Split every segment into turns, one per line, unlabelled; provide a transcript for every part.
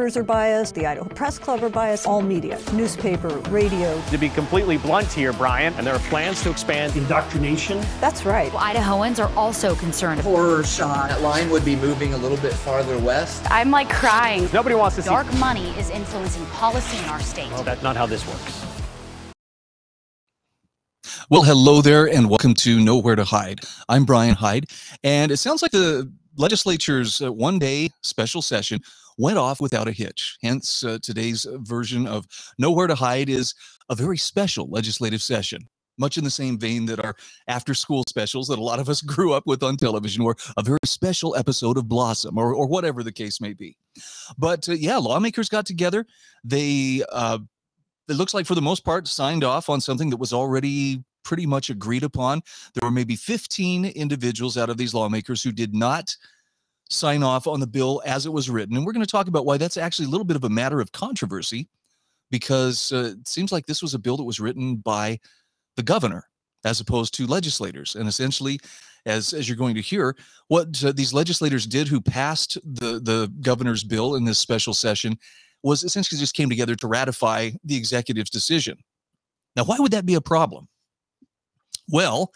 are biased, the Idaho Press Club are biased, all media, newspaper, radio.
To be completely blunt here, Brian, and there are plans to expand
indoctrination.
That's right.
Well, Idahoans are also concerned.
Horror shot. That line would be moving a little bit farther west.
I'm like crying.
Nobody wants to
Dark
see.
money is influencing policy in our state.
Well, that's not how this works.
Well, hello there, and welcome to Nowhere to Hyde. I'm Brian Hyde, and it sounds like the legislature's uh, one day special session went off without a hitch. Hence, uh, today's version of Nowhere to Hyde is a very special legislative session. Much in the same vein that our after school specials that a lot of us grew up with on television were a very special episode of Blossom or, or whatever the case may be. But uh, yeah, lawmakers got together. They, uh, it looks like for the most part, signed off on something that was already pretty much agreed upon. There were maybe 15 individuals out of these lawmakers who did not sign off on the bill as it was written. And we're going to talk about why that's actually a little bit of a matter of controversy because uh, it seems like this was a bill that was written by the governor as opposed to legislators. And essentially, as, as you're going to hear, what uh, these legislators did who passed the, the governor's bill in this special session was essentially just came together to ratify the executive's decision. Now, why would that be a problem? Well,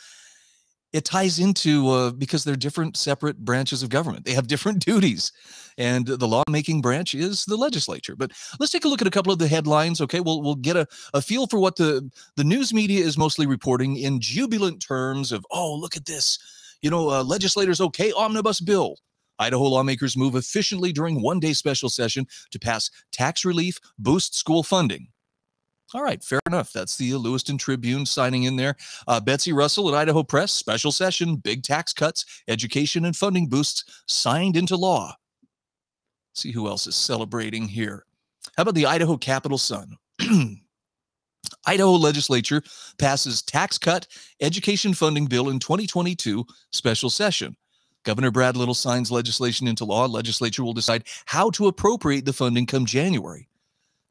it ties into uh, because they're different separate branches of government. They have different duties, and the lawmaking branch is the legislature. But let's take a look at a couple of the headlines. Okay, we'll we'll get a, a feel for what the the news media is mostly reporting in jubilant terms of oh look at this, you know, uh, legislators okay omnibus bill. Idaho lawmakers move efficiently during one day special session to pass tax relief, boost school funding. All right, fair enough. That's the Lewiston Tribune signing in there. Uh, Betsy Russell at Idaho Press, special session, big tax cuts, education and funding boosts signed into law. see who else is celebrating here. How about the Idaho Capital Sun? Idaho legislature passes tax cut education funding bill in 2022 special session. Governor Brad Little signs legislation into law. Legislature will decide how to appropriate the funding come January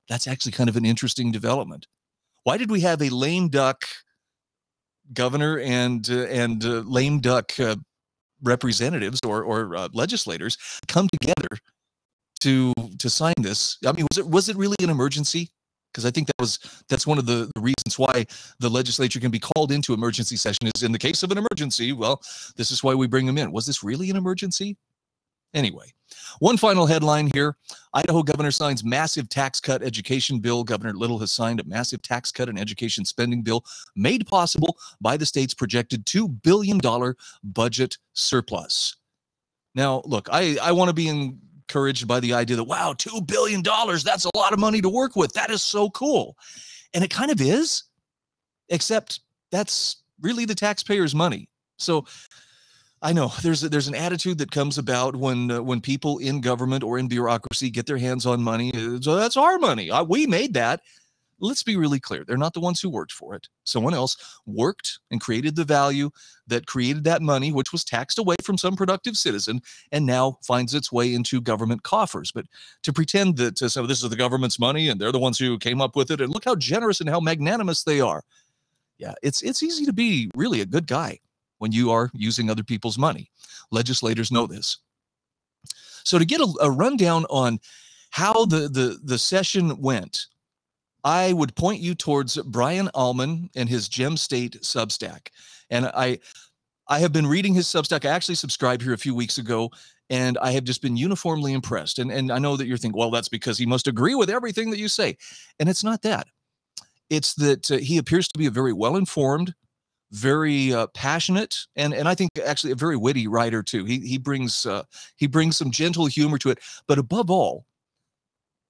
that's actually kind of an interesting development. Why did we have a lame duck governor and uh, and uh, lame duck uh, representatives or or uh, legislators come together to to sign this? I mean, was it was it really an emergency? Because I think that was that's one of the, the reasons why the legislature can be called into emergency session is in the case of an emergency. Well, this is why we bring them in. Was this really an emergency? Anyway, one final headline here Idaho governor signs massive tax cut education bill. Governor Little has signed a massive tax cut and education spending bill made possible by the state's projected $2 billion budget surplus. Now, look, I, I want to be encouraged by the idea that, wow, $2 billion, that's a lot of money to work with. That is so cool. And it kind of is, except that's really the taxpayers' money. So I know there's there's an attitude that comes about when uh, when people in government or in bureaucracy get their hands on money. Uh, so that's our money. Uh, we made that. Let's be really clear. They're not the ones who worked for it. Someone else worked and created the value that created that money, which was taxed away from some productive citizen and now finds its way into government coffers. But to pretend that uh, so this is the government's money and they're the ones who came up with it and look how generous and how magnanimous they are. Yeah, it's it's easy to be really a good guy when you are using other people's money. Legislators know this. So to get a, a rundown on how the, the, the session went, I would point you towards Brian Allman and his Gem State Substack. And I I have been reading his Substack. I actually subscribed here a few weeks ago, and I have just been uniformly impressed. And, and I know that you're thinking, well, that's because he must agree with everything that you say. And it's not that. It's that uh, he appears to be a very well informed, very uh, passionate and and I think actually a very witty writer too. He he brings uh, he brings some gentle humor to it, but above all,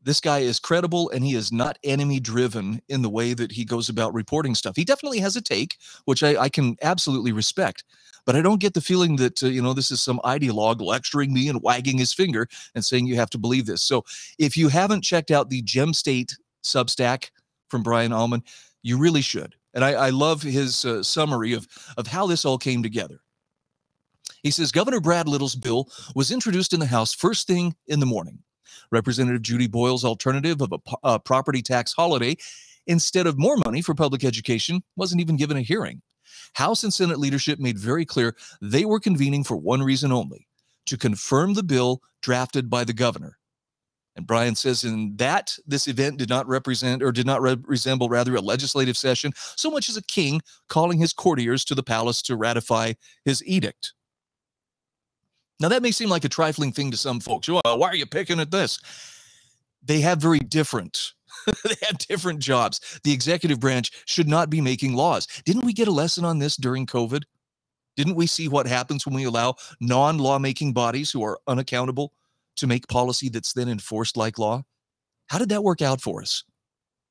this guy is credible and he is not enemy driven in the way that he goes about reporting stuff. He definitely has a take, which I, I can absolutely respect. But I don't get the feeling that uh, you know this is some ideologue lecturing me and wagging his finger and saying you have to believe this. So if you haven't checked out the Gem State Substack from Brian Allman, you really should and I, I love his uh, summary of, of how this all came together. He says Governor Brad Little's bill was introduced in the House first thing in the morning. Representative Judy Boyle's alternative of a, a property tax holiday instead of more money for public education wasn't even given a hearing. House and Senate leadership made very clear they were convening for one reason only to confirm the bill drafted by the governor. And Brian says in that this event did not represent or did not re- resemble rather a legislative session so much as a king calling his courtiers to the palace to ratify his edict. Now that may seem like a trifling thing to some folks. Well, why are you picking at this? They have very different they have different jobs. The executive branch should not be making laws. Didn't we get a lesson on this during COVID? Didn't we see what happens when we allow non lawmaking bodies who are unaccountable to make policy that's then enforced like law? How did that work out for us?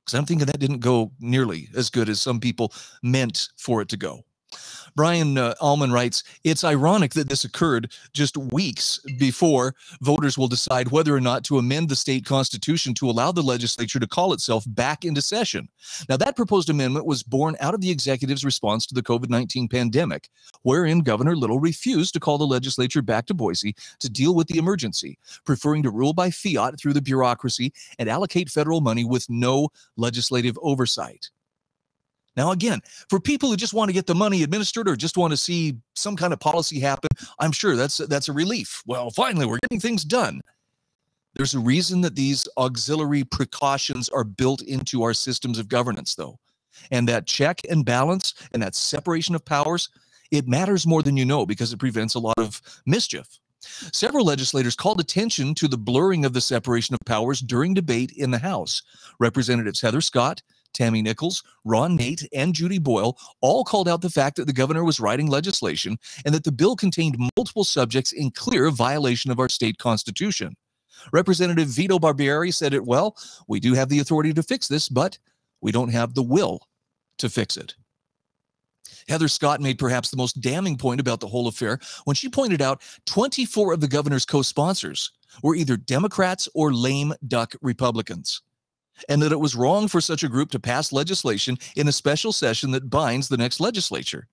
Because I'm thinking that didn't go nearly as good as some people meant for it to go. Brian uh, Allman writes, It's ironic that this occurred just weeks before voters will decide whether or not to amend the state constitution to allow the legislature to call itself back into session. Now, that proposed amendment was born out of the executive's response to the COVID 19 pandemic, wherein Governor Little refused to call the legislature back to Boise to deal with the emergency, preferring to rule by fiat through the bureaucracy and allocate federal money with no legislative oversight. Now, again, for people who just want to get the money administered or just want to see some kind of policy happen, I'm sure that's that's a relief. Well, finally, we're getting things done. There's a reason that these auxiliary precautions are built into our systems of governance, though. And that check and balance and that separation of powers, it matters more than you know because it prevents a lot of mischief. Several legislators called attention to the blurring of the separation of powers during debate in the House. Representatives Heather Scott, Tammy Nichols, Ron Nate, and Judy Boyle all called out the fact that the governor was writing legislation and that the bill contained multiple subjects in clear violation of our state constitution. Representative Vito Barbieri said it well, we do have the authority to fix this, but we don't have the will to fix it. Heather Scott made perhaps the most damning point about the whole affair when she pointed out 24 of the governor's co sponsors were either Democrats or lame duck Republicans and that it was wrong for such a group to pass legislation in a special session that binds the next legislature.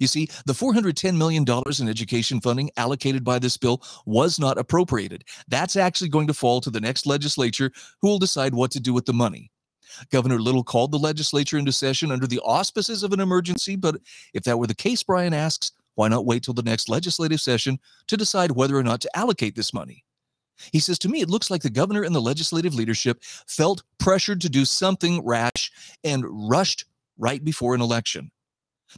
You see, the $410 million in education funding allocated by this bill was not appropriated. That's actually going to fall to the next legislature who will decide what to do with the money. Governor Little called the legislature into session under the auspices of an emergency, but if that were the case, Brian asks, why not wait till the next legislative session to decide whether or not to allocate this money? He says, To me, it looks like the governor and the legislative leadership felt pressured to do something rash and rushed right before an election.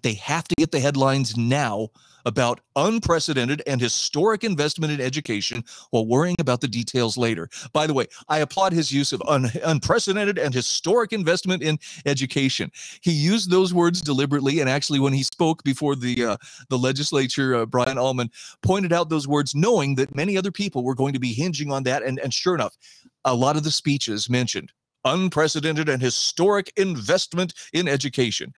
They have to get the headlines now about unprecedented and historic investment in education while worrying about the details later. By the way, I applaud his use of un- unprecedented and historic investment in education. He used those words deliberately, and actually, when he spoke before the uh, the legislature, uh, Brian Allman pointed out those words, knowing that many other people were going to be hinging on that. And, and sure enough, a lot of the speeches mentioned unprecedented and historic investment in education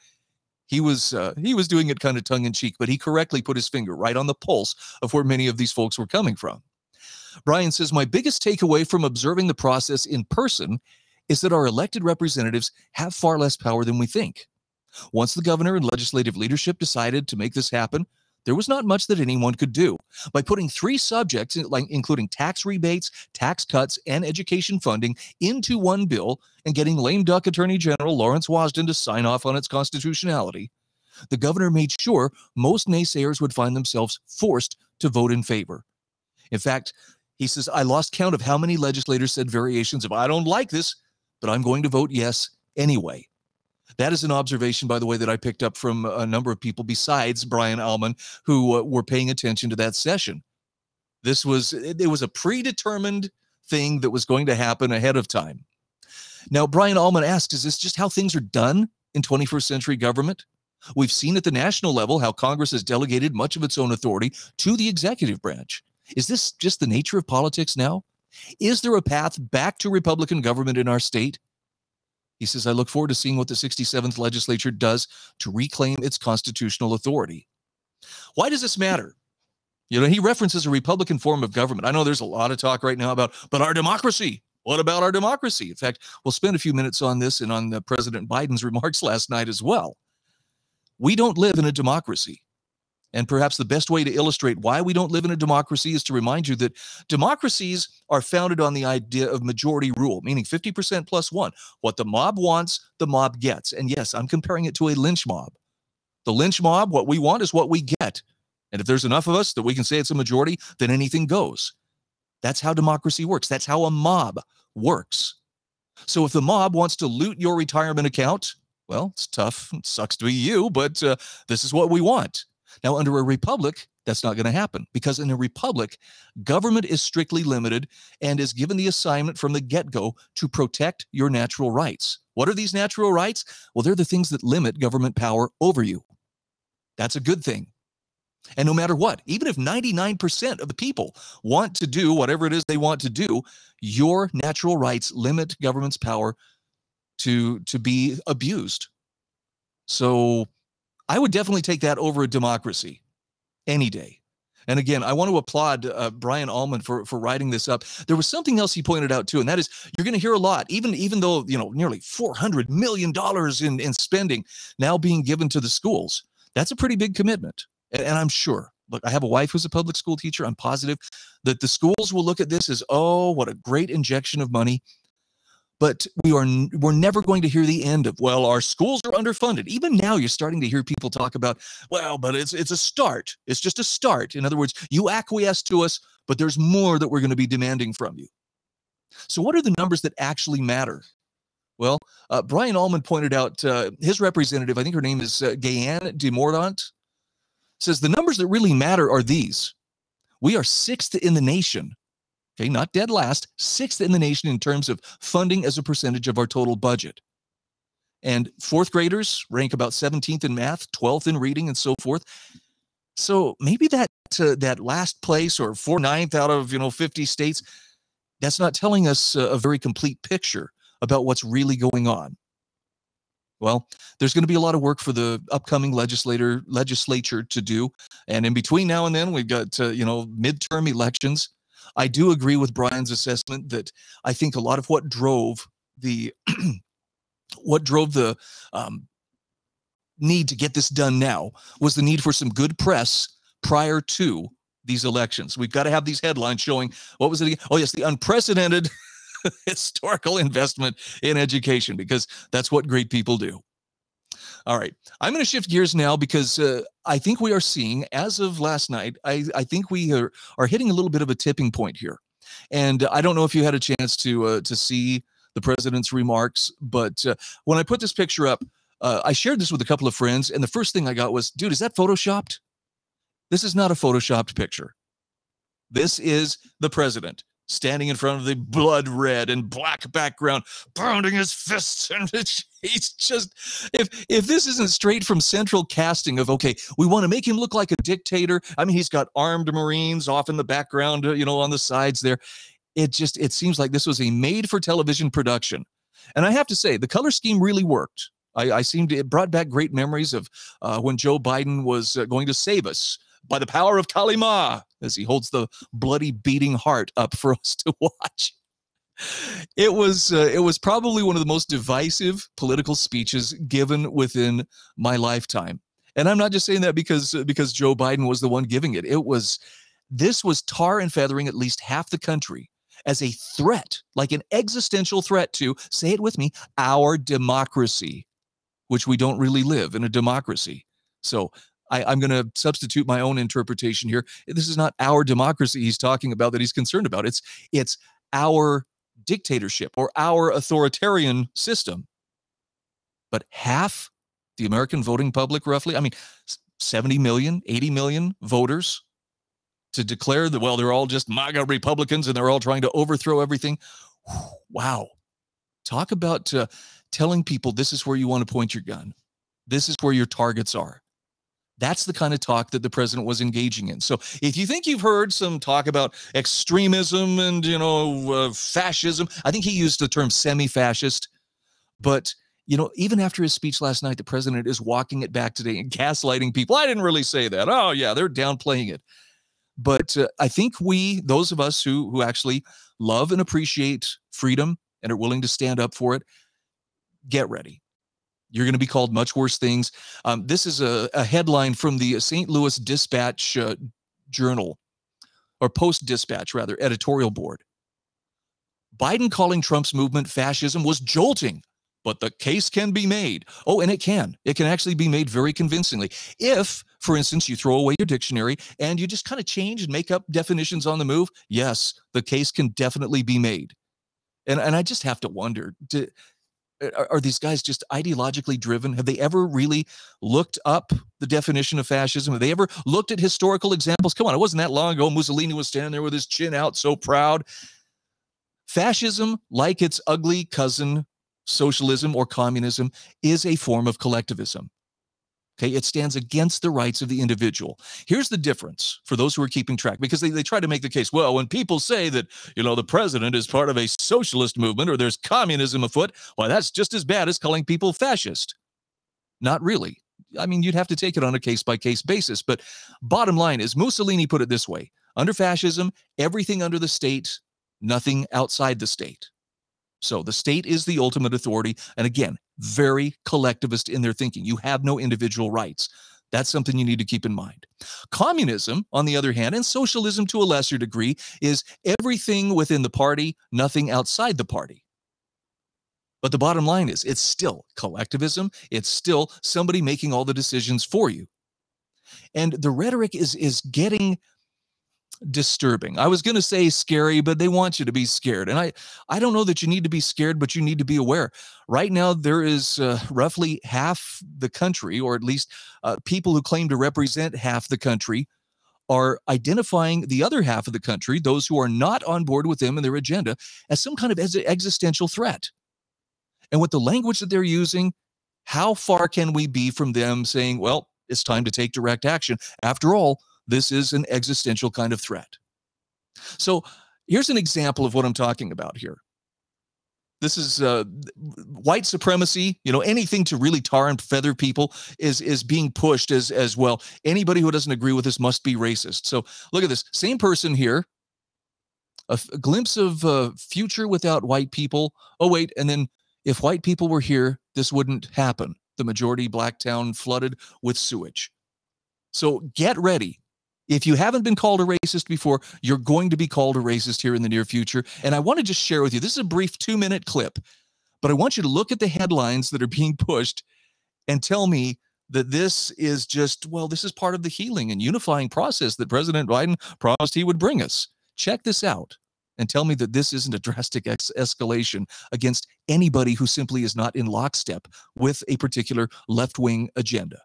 he was uh, he was doing it kind of tongue in cheek, but he correctly put his finger right on the pulse of where many of these folks were coming from. Brian says, My biggest takeaway from observing the process in person is that our elected representatives have far less power than we think. Once the governor and legislative leadership decided to make this happen, there was not much that anyone could do. By putting three subjects, including tax rebates, tax cuts, and education funding, into one bill and getting lame duck Attorney General Lawrence Wasden to sign off on its constitutionality, the governor made sure most naysayers would find themselves forced to vote in favor. In fact, he says, I lost count of how many legislators said variations of, I don't like this, but I'm going to vote yes anyway. That is an observation, by the way, that I picked up from a number of people besides Brian Allman who uh, were paying attention to that session. This was it, it was a predetermined thing that was going to happen ahead of time. Now, Brian Allman asked, is this just how things are done in 21st century government? We've seen at the national level how Congress has delegated much of its own authority to the executive branch. Is this just the nature of politics now? Is there a path back to Republican government in our state? He says, I look forward to seeing what the 67th legislature does to reclaim its constitutional authority. Why does this matter? You know, he references a Republican form of government. I know there's a lot of talk right now about, but our democracy. What about our democracy? In fact, we'll spend a few minutes on this and on President Biden's remarks last night as well. We don't live in a democracy. And perhaps the best way to illustrate why we don't live in a democracy is to remind you that democracies are founded on the idea of majority rule, meaning 50% plus one. What the mob wants, the mob gets. And yes, I'm comparing it to a lynch mob. The lynch mob, what we want is what we get. And if there's enough of us that we can say it's a majority, then anything goes. That's how democracy works. That's how a mob works. So if the mob wants to loot your retirement account, well, it's tough. It sucks to be you, but uh, this is what we want. Now, under a republic, that's not going to happen because in a republic, government is strictly limited and is given the assignment from the get go to protect your natural rights. What are these natural rights? Well, they're the things that limit government power over you. That's a good thing. And no matter what, even if 99% of the people want to do whatever it is they want to do, your natural rights limit government's power to to be abused. So I would definitely take that over a democracy any day. And again, I want to applaud uh, Brian Allman for for writing this up. There was something else he pointed out too, and that is you're going to hear a lot, even even though you know nearly 400 million dollars in in spending now being given to the schools. That's a pretty big commitment, and, and I'm sure. Look, I have a wife who's a public school teacher. I'm positive that the schools will look at this as, oh, what a great injection of money but we are we're never going to hear the end of well our schools are underfunded. Even now you're starting to hear people talk about well but it's it's a start. It's just a start. In other words you acquiesce to us but there's more that we're going to be demanding from you. So what are the numbers that actually matter? Well uh, brian allman pointed out uh, his representative i think her name is uh, Gayann DeMordaunt says the numbers that really matter are these. We are sixth in the nation Okay, not dead last, sixth in the nation in terms of funding as a percentage of our total budget. And fourth graders rank about 17th in math, 12th in reading, and so forth. So maybe that uh, that last place or four ninth out of you know 50 states, that's not telling us a, a very complete picture about what's really going on. Well, there's going to be a lot of work for the upcoming legislator legislature to do, and in between now and then, we've got uh, you know midterm elections. I do agree with Brian's assessment that I think a lot of what drove the what drove the um, need to get this done now was the need for some good press prior to these elections. We've got to have these headlines showing what was it? Again? Oh, yes, the unprecedented historical investment in education, because that's what great people do. All right. I'm going to shift gears now because uh, I think we are seeing, as of last night, I, I think we are, are hitting a little bit of a tipping point here. And I don't know if you had a chance to uh, to see the president's remarks, but uh, when I put this picture up, uh, I shared this with a couple of friends, and the first thing I got was, "Dude, is that photoshopped? This is not a photoshopped picture. This is the president standing in front of the blood red and black background, pounding his fists, and he's just if if this isn't straight from central casting of okay, we want to make him look like a dictator. I mean, he's got armed Marines off in the background, uh, you know, on the sides there. It just it seems like this was a made-for-television production, and I have to say the color scheme really worked. I, I seemed it brought back great memories of uh, when Joe Biden was uh, going to save us by the power of Kali Ma, as he holds the bloody beating heart up for us to watch. It was uh, it was probably one of the most divisive political speeches given within my lifetime. And I'm not just saying that because uh, because Joe Biden was the one giving it. It was this was tar and feathering at least half the country as a threat, like an existential threat to, say it with me, our democracy, which we don't really live in a democracy. So I, am going to substitute my own interpretation here. This is not our democracy he's talking about that he's concerned about. It's it's our dictatorship or our authoritarian system. But half the American voting public, roughly, I mean, 70 million, 80 million voters to declare that, well, they're all just MAGA Republicans and they're all trying to overthrow everything. Wow. Talk about uh, telling people this is where you want to point your gun. This is where your targets are. That's the kind of talk that the president was engaging in. So if you think you've heard some talk about extremism and, you know, uh, fascism, I think he used the term semi fascist. But, you know, even after his speech last night, the president is walking it back today and gaslighting people. I didn't really say that. Oh, yeah, they're downplaying it. But uh, I think we, those of us who, who actually love and appreciate freedom and are willing to stand up for it, get ready you're going to be called much worse things. Um, this is a, a, headline from the St. Louis Dispatch uh, Journal, or Post Dispatch, rather, editorial board. Biden calling Trump's movement fascism was jolting. but the case can be made. Oh, and it can. It can actually be made very convincingly. If, for instance, you throw away your dictionary and you just kind of change and make up definitions on the move, yes, the case can definitely be made. And, and I just have to wonder do, are, are these guys just ideologically driven? Have they ever really looked up the definition of fascism? Have they ever looked at historical examples? Come on, it wasn't that long ago. Mussolini was standing there with his chin out, so proud. Fascism, like its ugly cousin socialism or communism is a form of collectivism. Okay, it stands against the rights of the individual. Here's the difference for those who are keeping track, because they, they try to make the case, well, when people say that, you know, the president is part of a socialist movement or there's communism afoot, well, that's just as bad as calling people fascist. Not really. I mean, you'd have to take it on a case by case basis. But bottom line is Mussolini put it this way under fascism, everything under the state, nothing outside the state. So the state is the ultimate authority. And again, very collectivist in their thinking. You have no individual rights. That's something you need to keep in mind. Communism, on the other hand, and socialism to a lesser degree, is everything within the party, nothing outside the party. But the bottom line is it's still collectivism, it's still somebody making all the decisions for you. And the rhetoric is, is getting disturbing. I was going to say scary, but they want you to be scared. And I I don't know that you need to be scared, but you need to be aware. Right now there is uh, roughly half the country or at least uh, people who claim to represent half the country are identifying the other half of the country, those who are not on board with them and their agenda, as some kind of existential threat. And with the language that they're using, how far can we be from them saying, well, it's time to take direct action? After all, this is an existential kind of threat. So here's an example of what I'm talking about here. This is uh, white supremacy. You know, anything to really tar and feather people is is being pushed as as well. Anybody who doesn't agree with this must be racist. So look at this. Same person here. A, a glimpse of uh, future without white people. Oh wait, and then if white people were here, this wouldn't happen. The majority black town flooded with sewage. So get ready if you haven't been called a racist before, you're going to be called a racist here in the near future. And I want to just share with you this is a brief two minute clip, but I want you to look at the headlines that are being pushed and tell me that this is just, well, this is part of the healing and unifying process that President Biden promised he would bring us. Check this out and tell me that this isn't a drastic ex- escalation against anybody who simply is not in lockstep with a particular left wing agenda.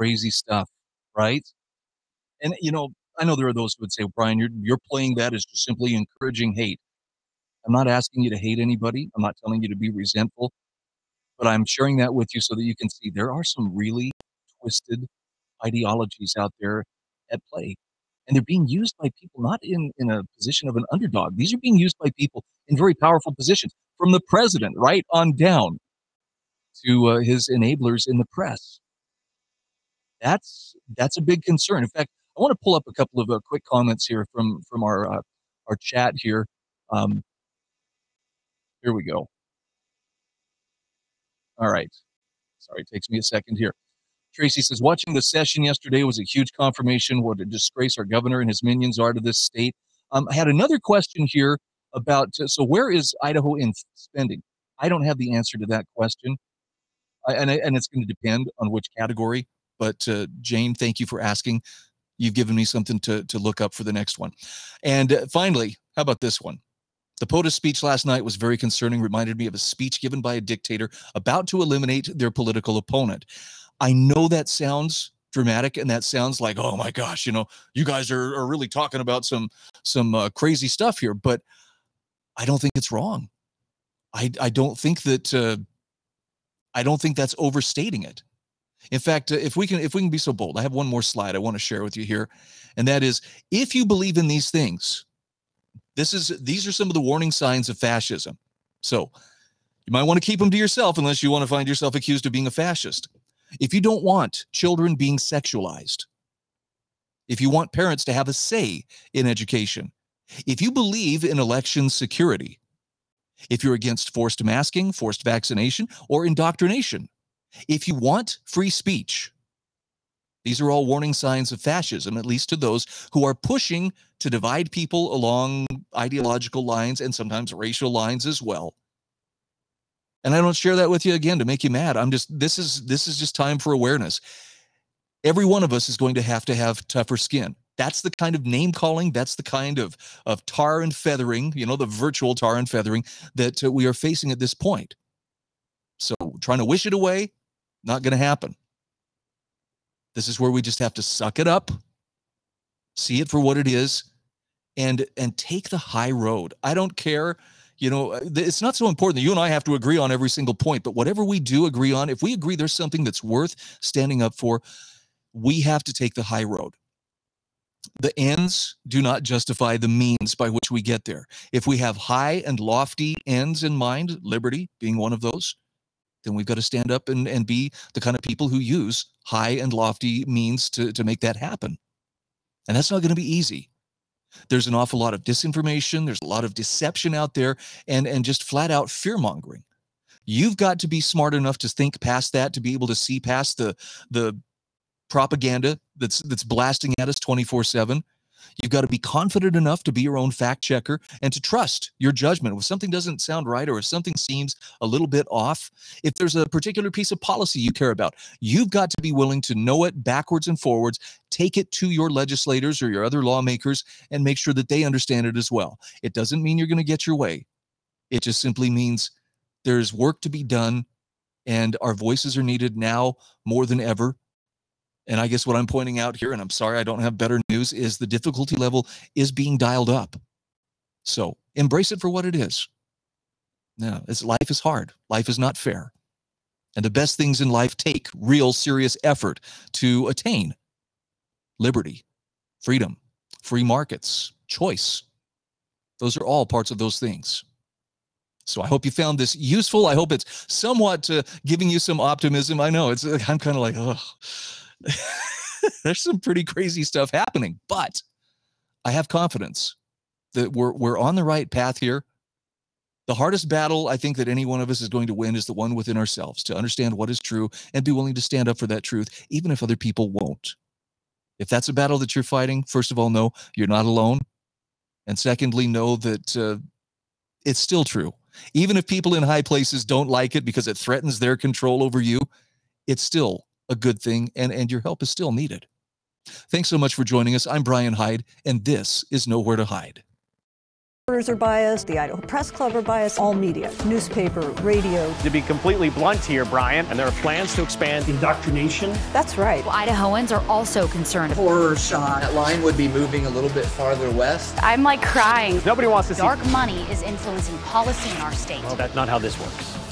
Crazy stuff, right? And you know, I know there are those who would say, Brian, you're you're playing that as just simply encouraging hate. I'm not asking you to hate anybody. I'm not telling you to be resentful, but I'm sharing that with you so that you can see there are some really twisted ideologies out there at play. And they're being used by people not in, in a position of an underdog. These are being used by people in very powerful positions, from the president right on down to uh, his enablers in the press. That's that's a big concern. In fact, I want to pull up a couple of uh, quick comments here from from our uh, our chat here. Um, here we go. All right. Sorry, it takes me a second here. Tracy says, watching the session yesterday was a huge confirmation what a disgrace our governor and his minions are to this state. Um, I had another question here about uh, so where is Idaho in spending? I don't have the answer to that question, I, and I, and it's going to depend on which category. But uh, Jane, thank you for asking. You've given me something to to look up for the next one. And uh, finally, how about this one? The POTUS speech last night was very concerning, reminded me of a speech given by a dictator about to eliminate their political opponent. I know that sounds dramatic and that sounds like, oh my gosh, you know, you guys are, are really talking about some some uh, crazy stuff here, but I don't think it's wrong. I I don't think that uh, I don't think that's overstating it. In fact, uh, if we can if we can be so bold, I have one more slide I want to share with you here, and that is if you believe in these things, this is these are some of the warning signs of fascism. So you might want to keep them to yourself unless you want to find yourself accused of being a fascist. If you don't want children being sexualized, if you want parents to have a say in education, if you believe in election security, if you're against forced masking, forced vaccination, or indoctrination, if you want free speech, these are all warning signs of fascism, at least to those who are pushing to divide people along ideological lines and sometimes racial lines as well. And I don't share that with you again to make you mad. I'm just this is this is just time for awareness. Every one of us is going to have to have tougher skin. That's the kind of name calling, that's the kind of of tar and feathering, you know, the virtual tar and feathering that uh, we are facing at this point. So trying to wish it away, not going to happen. This is where we just have to suck it up, see it for what it is, and and take the high road. I don't care. You know, uh, it's not so important that you and I have to agree on every single point, but whatever we do agree on, if we agree there's something that's worth standing up for, we have to take the high road. The ends do not justify the means by which we get there. If we have high and lofty ends in mind, liberty being one of those, then we've got to stand up and, and be the kind of people who use high and lofty means to, to make that happen. And that's not going to be easy. There's an awful lot of disinformation, there's a lot of deception out there, and, and just flat out fear mongering. You've got to be smart enough to think past that, to be able to see past the, the propaganda that's, that's blasting at us 24 7 You've got to be confident enough to be your own fact checker and to trust your judgment. If something doesn't sound right or if something seems a little bit off, if there's a particular piece of policy you care about, you've got to be willing to know it backwards and forwards, take it to your legislators or your other lawmakers, and make sure that they understand it as well. It doesn't mean you're going to get your way, it just simply means there's work to be done, and our voices are needed now more than ever. And I guess what I'm pointing out here, and I'm sorry I don't have better news, is the difficulty level is being dialed up. So embrace it for what it is. No, it's, life is hard. Life is not fair. And the best things in life take real serious effort to attain liberty, freedom, free markets, choice. Those are all parts of those things. So I hope you found this useful. I hope it's somewhat uh, giving you some optimism. I know it's I'm kind of like, oh, there's some pretty crazy stuff happening, but I have confidence that we're we're on the right path here. The hardest battle I think that any one of us is going to win is the one within ourselves to understand what is true and be willing to stand up for that truth, even if other people won't. If that's a battle that you're fighting, first of all, know you're not alone. And secondly, know that uh, it's still true. Even if people in high places don't like it because it threatens their control over you, it's still a good thing, and, and your help is still needed. Thanks so much for joining us. I'm Brian Hyde, and this is Nowhere to Hyde.
Reporters are biased, the Idaho Press Club are biased, all media, newspaper, radio.
To be completely blunt here, Brian, and there are plans to expand
indoctrination.
That's right.
Idahoans are also concerned.
horror shot.
That line would be moving a little bit farther west.
I'm like crying.
Nobody wants to see.
Dark money is influencing policy in our state.
Well, that's not how this works.